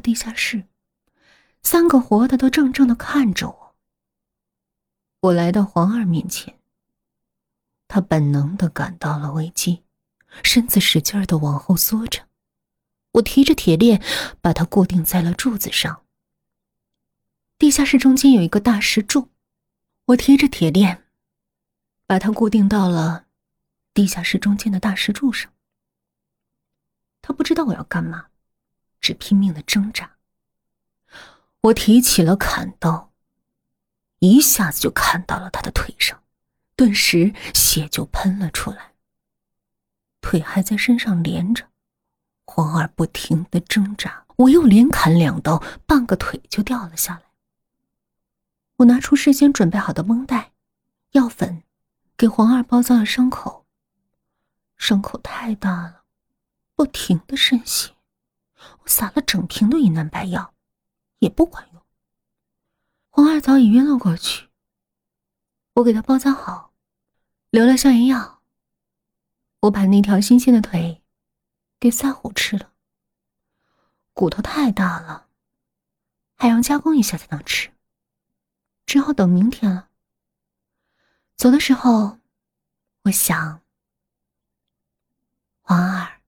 地下室，三个活的都怔怔的看着我。我来到黄二面前，他本能的感到了危机，身子使劲的往后缩着。我提着铁链，把它固定在了柱子上。地下室中间有一个大石柱，我提着铁链，把它固定到了地下室中间的大石柱上。他不知道我要干嘛，只拼命的挣扎。我提起了砍刀，一下子就砍到了他的腿上，顿时血就喷了出来。腿还在身上连着。黄二不停的挣扎，我又连砍两刀，半个腿就掉了下来。我拿出事先准备好的绷带、药粉，给黄二包扎了伤口。伤口太大了，不停的渗血。撒了整瓶的云南白药，也不管用。黄二早已晕了过去。我给他包扎好，留了消炎药。我把那条新鲜的腿。给赛虎吃了，骨头太大了，还要加工一下才能吃，只好等明天了。走的时候，我想，王二，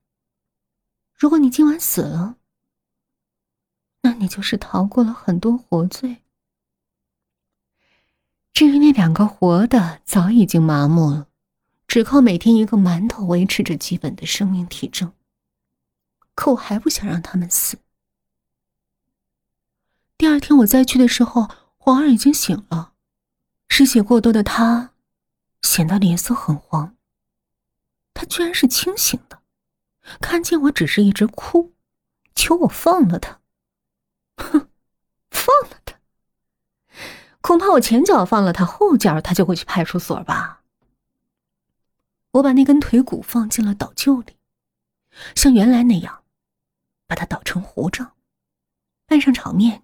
如果你今晚死了，那你就是逃过了很多活罪。至于那两个活的，早已经麻木了，只靠每天一个馒头维持着基本的生命体征。可我还不想让他们死。第二天我再去的时候，皇儿已经醒了，失血过多的他显得脸色很黄。他居然是清醒的，看见我只是一直哭，求我放了他。哼，放了他？恐怕我前脚放了他，后脚他就会去派出所吧。我把那根腿骨放进了倒臼里，像原来那样。把它捣成糊状，拌上炒面，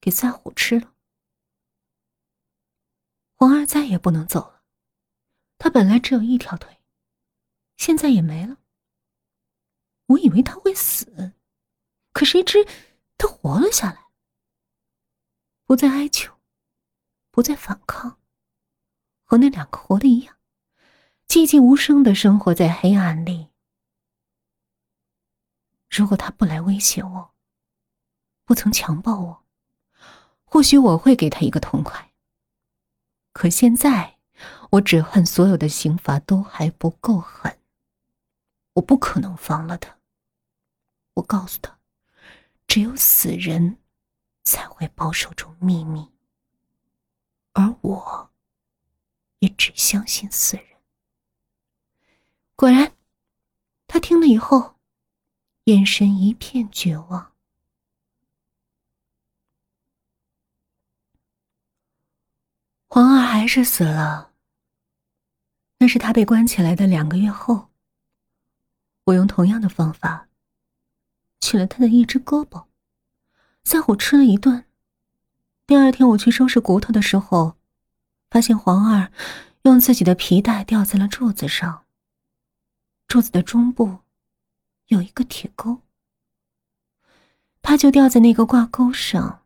给赛虎吃了。黄二再也不能走了，他本来只有一条腿，现在也没了。我以为他会死，可谁知他活了下来，不再哀求，不再反抗，和那两个活的一样，寂静无声的生活在黑暗里。如果他不来威胁我，不曾强暴我，或许我会给他一个痛快。可现在，我只恨所有的刑罚都还不够狠。我不可能放了他。我告诉他，只有死人才会保守住秘密，而我，也只相信死人。果然，他听了以后。眼神一片绝望。黄儿还是死了。那是他被关起来的两个月后。我用同样的方法取了他的一只胳膊，在虎吃了一顿。第二天我去收拾骨头的时候，发现黄二用自己的皮带吊在了柱子上。柱子的中部。有一个铁钩，他就吊在那个挂钩上。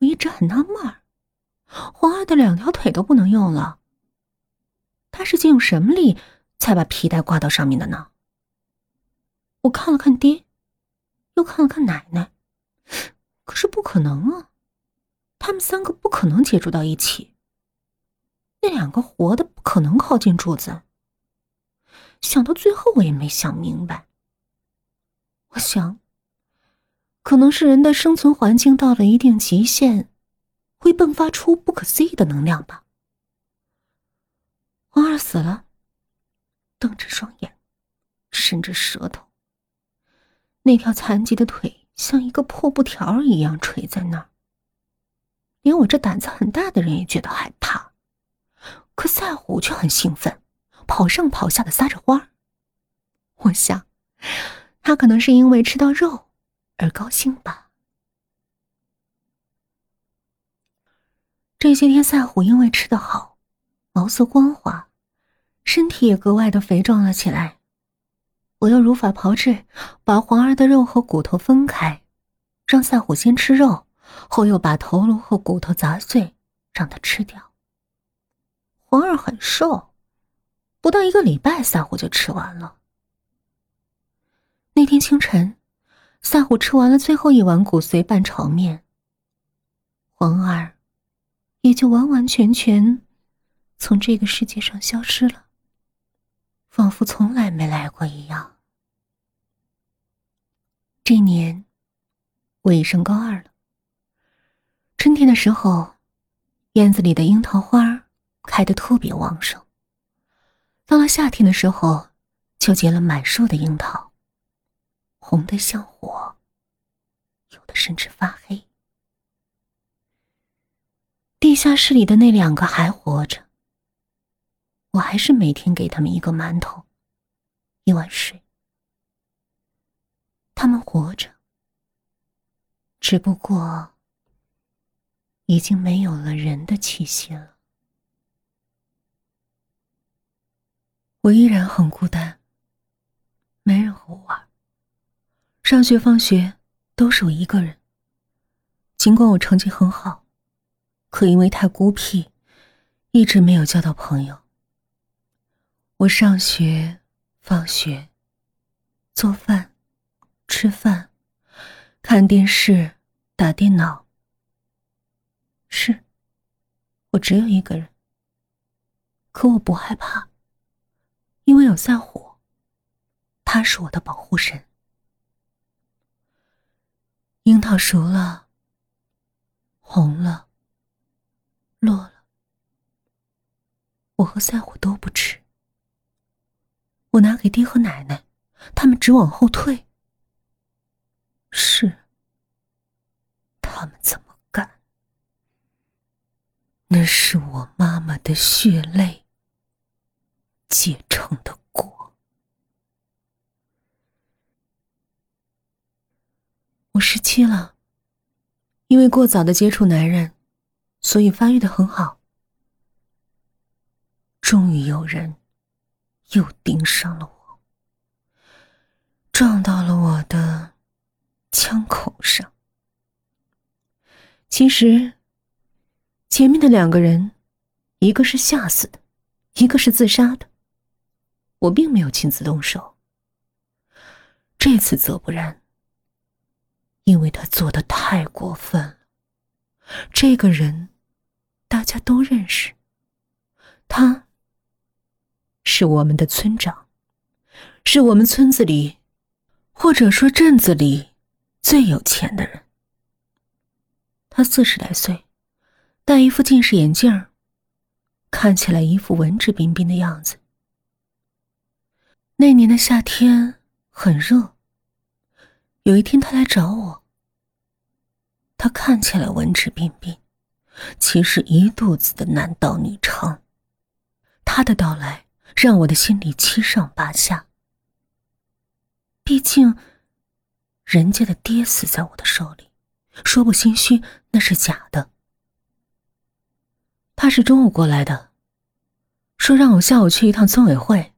我一直很纳闷儿，黄二的两条腿都不能用了，他是借用什么力才把皮带挂到上面的呢？我看了看爹，又看了看奶奶，可是不可能啊，他们三个不可能接触到一起，那两个活的不可能靠近柱子。想到最后，我也没想明白。我想，可能是人的生存环境到了一定极限，会迸发出不可思议的能量吧。王二死了，瞪着双眼，伸着舌头，那条残疾的腿像一个破布条一样垂在那儿。连我这胆子很大的人也觉得害怕，可赛虎却很兴奋。跑上跑下的撒着欢儿我想，他可能是因为吃到肉而高兴吧。这些天，赛虎因为吃得好，毛色光滑，身体也格外的肥壮了起来。我又如法炮制，把黄儿的肉和骨头分开，让赛虎先吃肉，后又把头颅和骨头砸碎，让他吃掉。黄儿很瘦，不到一个礼拜，赛虎就吃完了。那天清晨，赛虎吃完了最后一碗骨髓拌炒面，黄儿也就完完全全从这个世界上消失了。仿佛从来没来过一样。这年，我已升高二了。春天的时候，院子里的樱桃花开得特别旺盛。到了夏天的时候，就结了满树的樱桃，红的像火，有的甚至发黑。地下室里的那两个还活着。我还是每天给他们一个馒头，一碗水。他们活着，只不过已经没有了人的气息了。我依然很孤单，没人和我玩。上学放学都是我一个人。尽管我成绩很好，可因为太孤僻，一直没有交到朋友。我上学、放学、做饭、吃饭、看电视、打电脑。是，我只有一个人。可我不害怕，因为有赛虎，他是我的保护神。樱桃熟了，红了，落了，我和赛虎都不吃。我拿给爹和奶奶，他们只往后退。是，他们怎么？那是我妈妈的血泪结成的果。我十七了，因为过早的接触男人，所以发育的很好。终于有人。又盯上了我，撞到了我的枪口上。其实，前面的两个人，一个是吓死的，一个是自杀的。我并没有亲自动手。这次则不然，因为他做的太过分了。这个人，大家都认识，他。是我们的村长，是我们村子里，或者说镇子里最有钱的人。他四十来岁，戴一副近视眼镜看起来一副文质彬彬的样子。那年的夏天很热，有一天他来找我。他看起来文质彬彬，其实一肚子的男盗女娼。他的到来。让我的心里七上八下。毕竟，人家的爹死在我的手里，说不心虚那是假的。他是中午过来的，说让我下午去一趟村委会，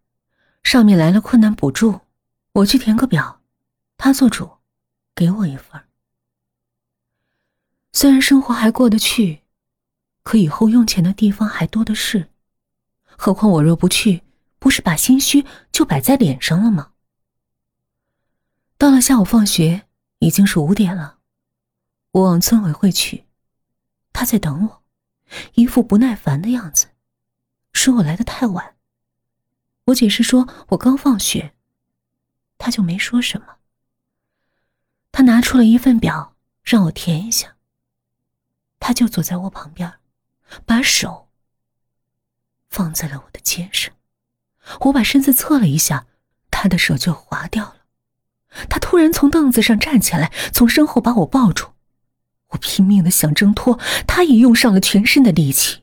上面来了困难补助，我去填个表，他做主，给我一份。虽然生活还过得去，可以后用钱的地方还多的是。何况我若不去，不是把心虚就摆在脸上了吗？到了下午放学，已经是五点了。我往村委会去，他在等我，一副不耐烦的样子，说我来的太晚。我解释说我刚放学，他就没说什么。他拿出了一份表让我填一下。他就坐在我旁边，把手。放在了我的肩上，我把身子侧了一下，他的手就滑掉了。他突然从凳子上站起来，从身后把我抱住。我拼命的想挣脱，他也用上了全身的力气。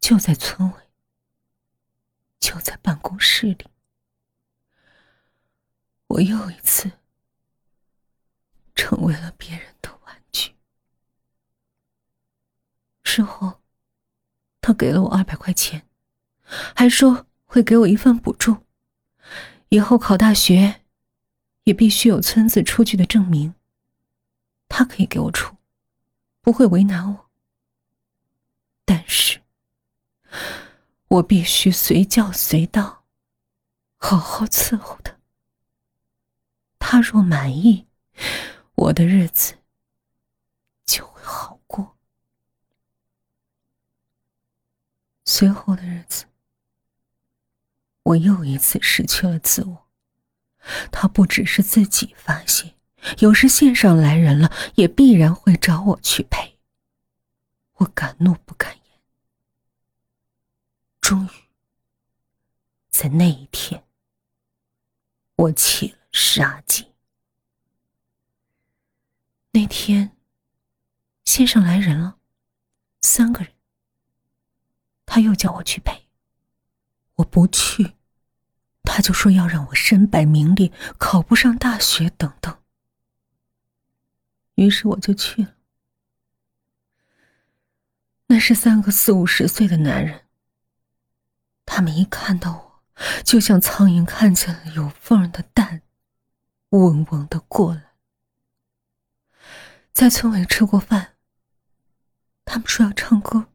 就在村委，就在办公室里，我又一次成为了别人的玩具。事后。他给了我二百块钱，还说会给我一份补助，以后考大学，也必须有村子出具的证明。他可以给我出，不会为难我。但是，我必须随叫随到，好好伺候他。他若满意，我的日子就会好过。随后的日子，我又一次失去了自我。他不只是自己发泄，有时线上来人了，也必然会找我去陪。我敢怒不敢言。终于，在那一天，我起了杀机。那天，线上来人了，三个人。他又叫我去陪，我不去，他就说要让我身败名裂，考不上大学等等。于是我就去了。那是三个四五十岁的男人，他们一看到我，就像苍蝇看见了有缝的蛋，嗡嗡的过来。在村委吃过饭，他们说要唱歌。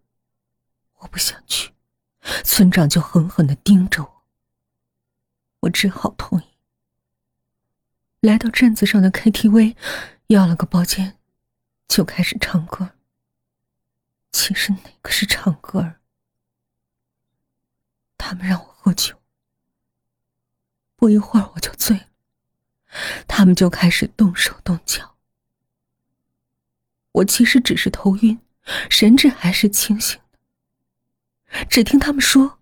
我不想去，村长就狠狠的盯着我。我只好同意。来到镇子上的 KTV，要了个包间，就开始唱歌。其实哪个是唱歌？他们让我喝酒，不一会儿我就醉了，他们就开始动手动脚。我其实只是头晕，神志还是清醒的。只听他们说：“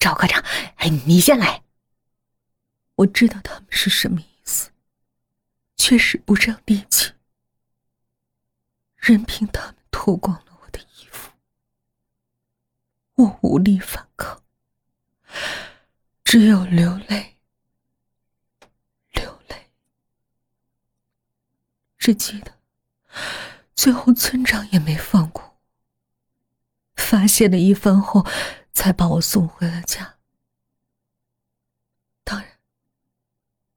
赵科长，哎，你先来。”我知道他们是什么意，却使不上力气，任凭他们脱光了我的衣服，我无力反抗，只有流泪，流泪。只记得最后村长也没放过。发泄了一番后，才把我送回了家。当然，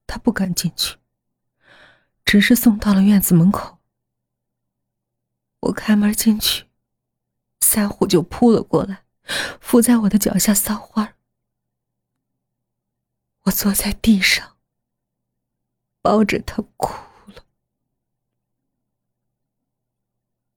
他不敢进去，只是送到了院子门口。我开门进去，三虎就扑了过来，伏在我的脚下撒欢。我坐在地上，抱着他哭。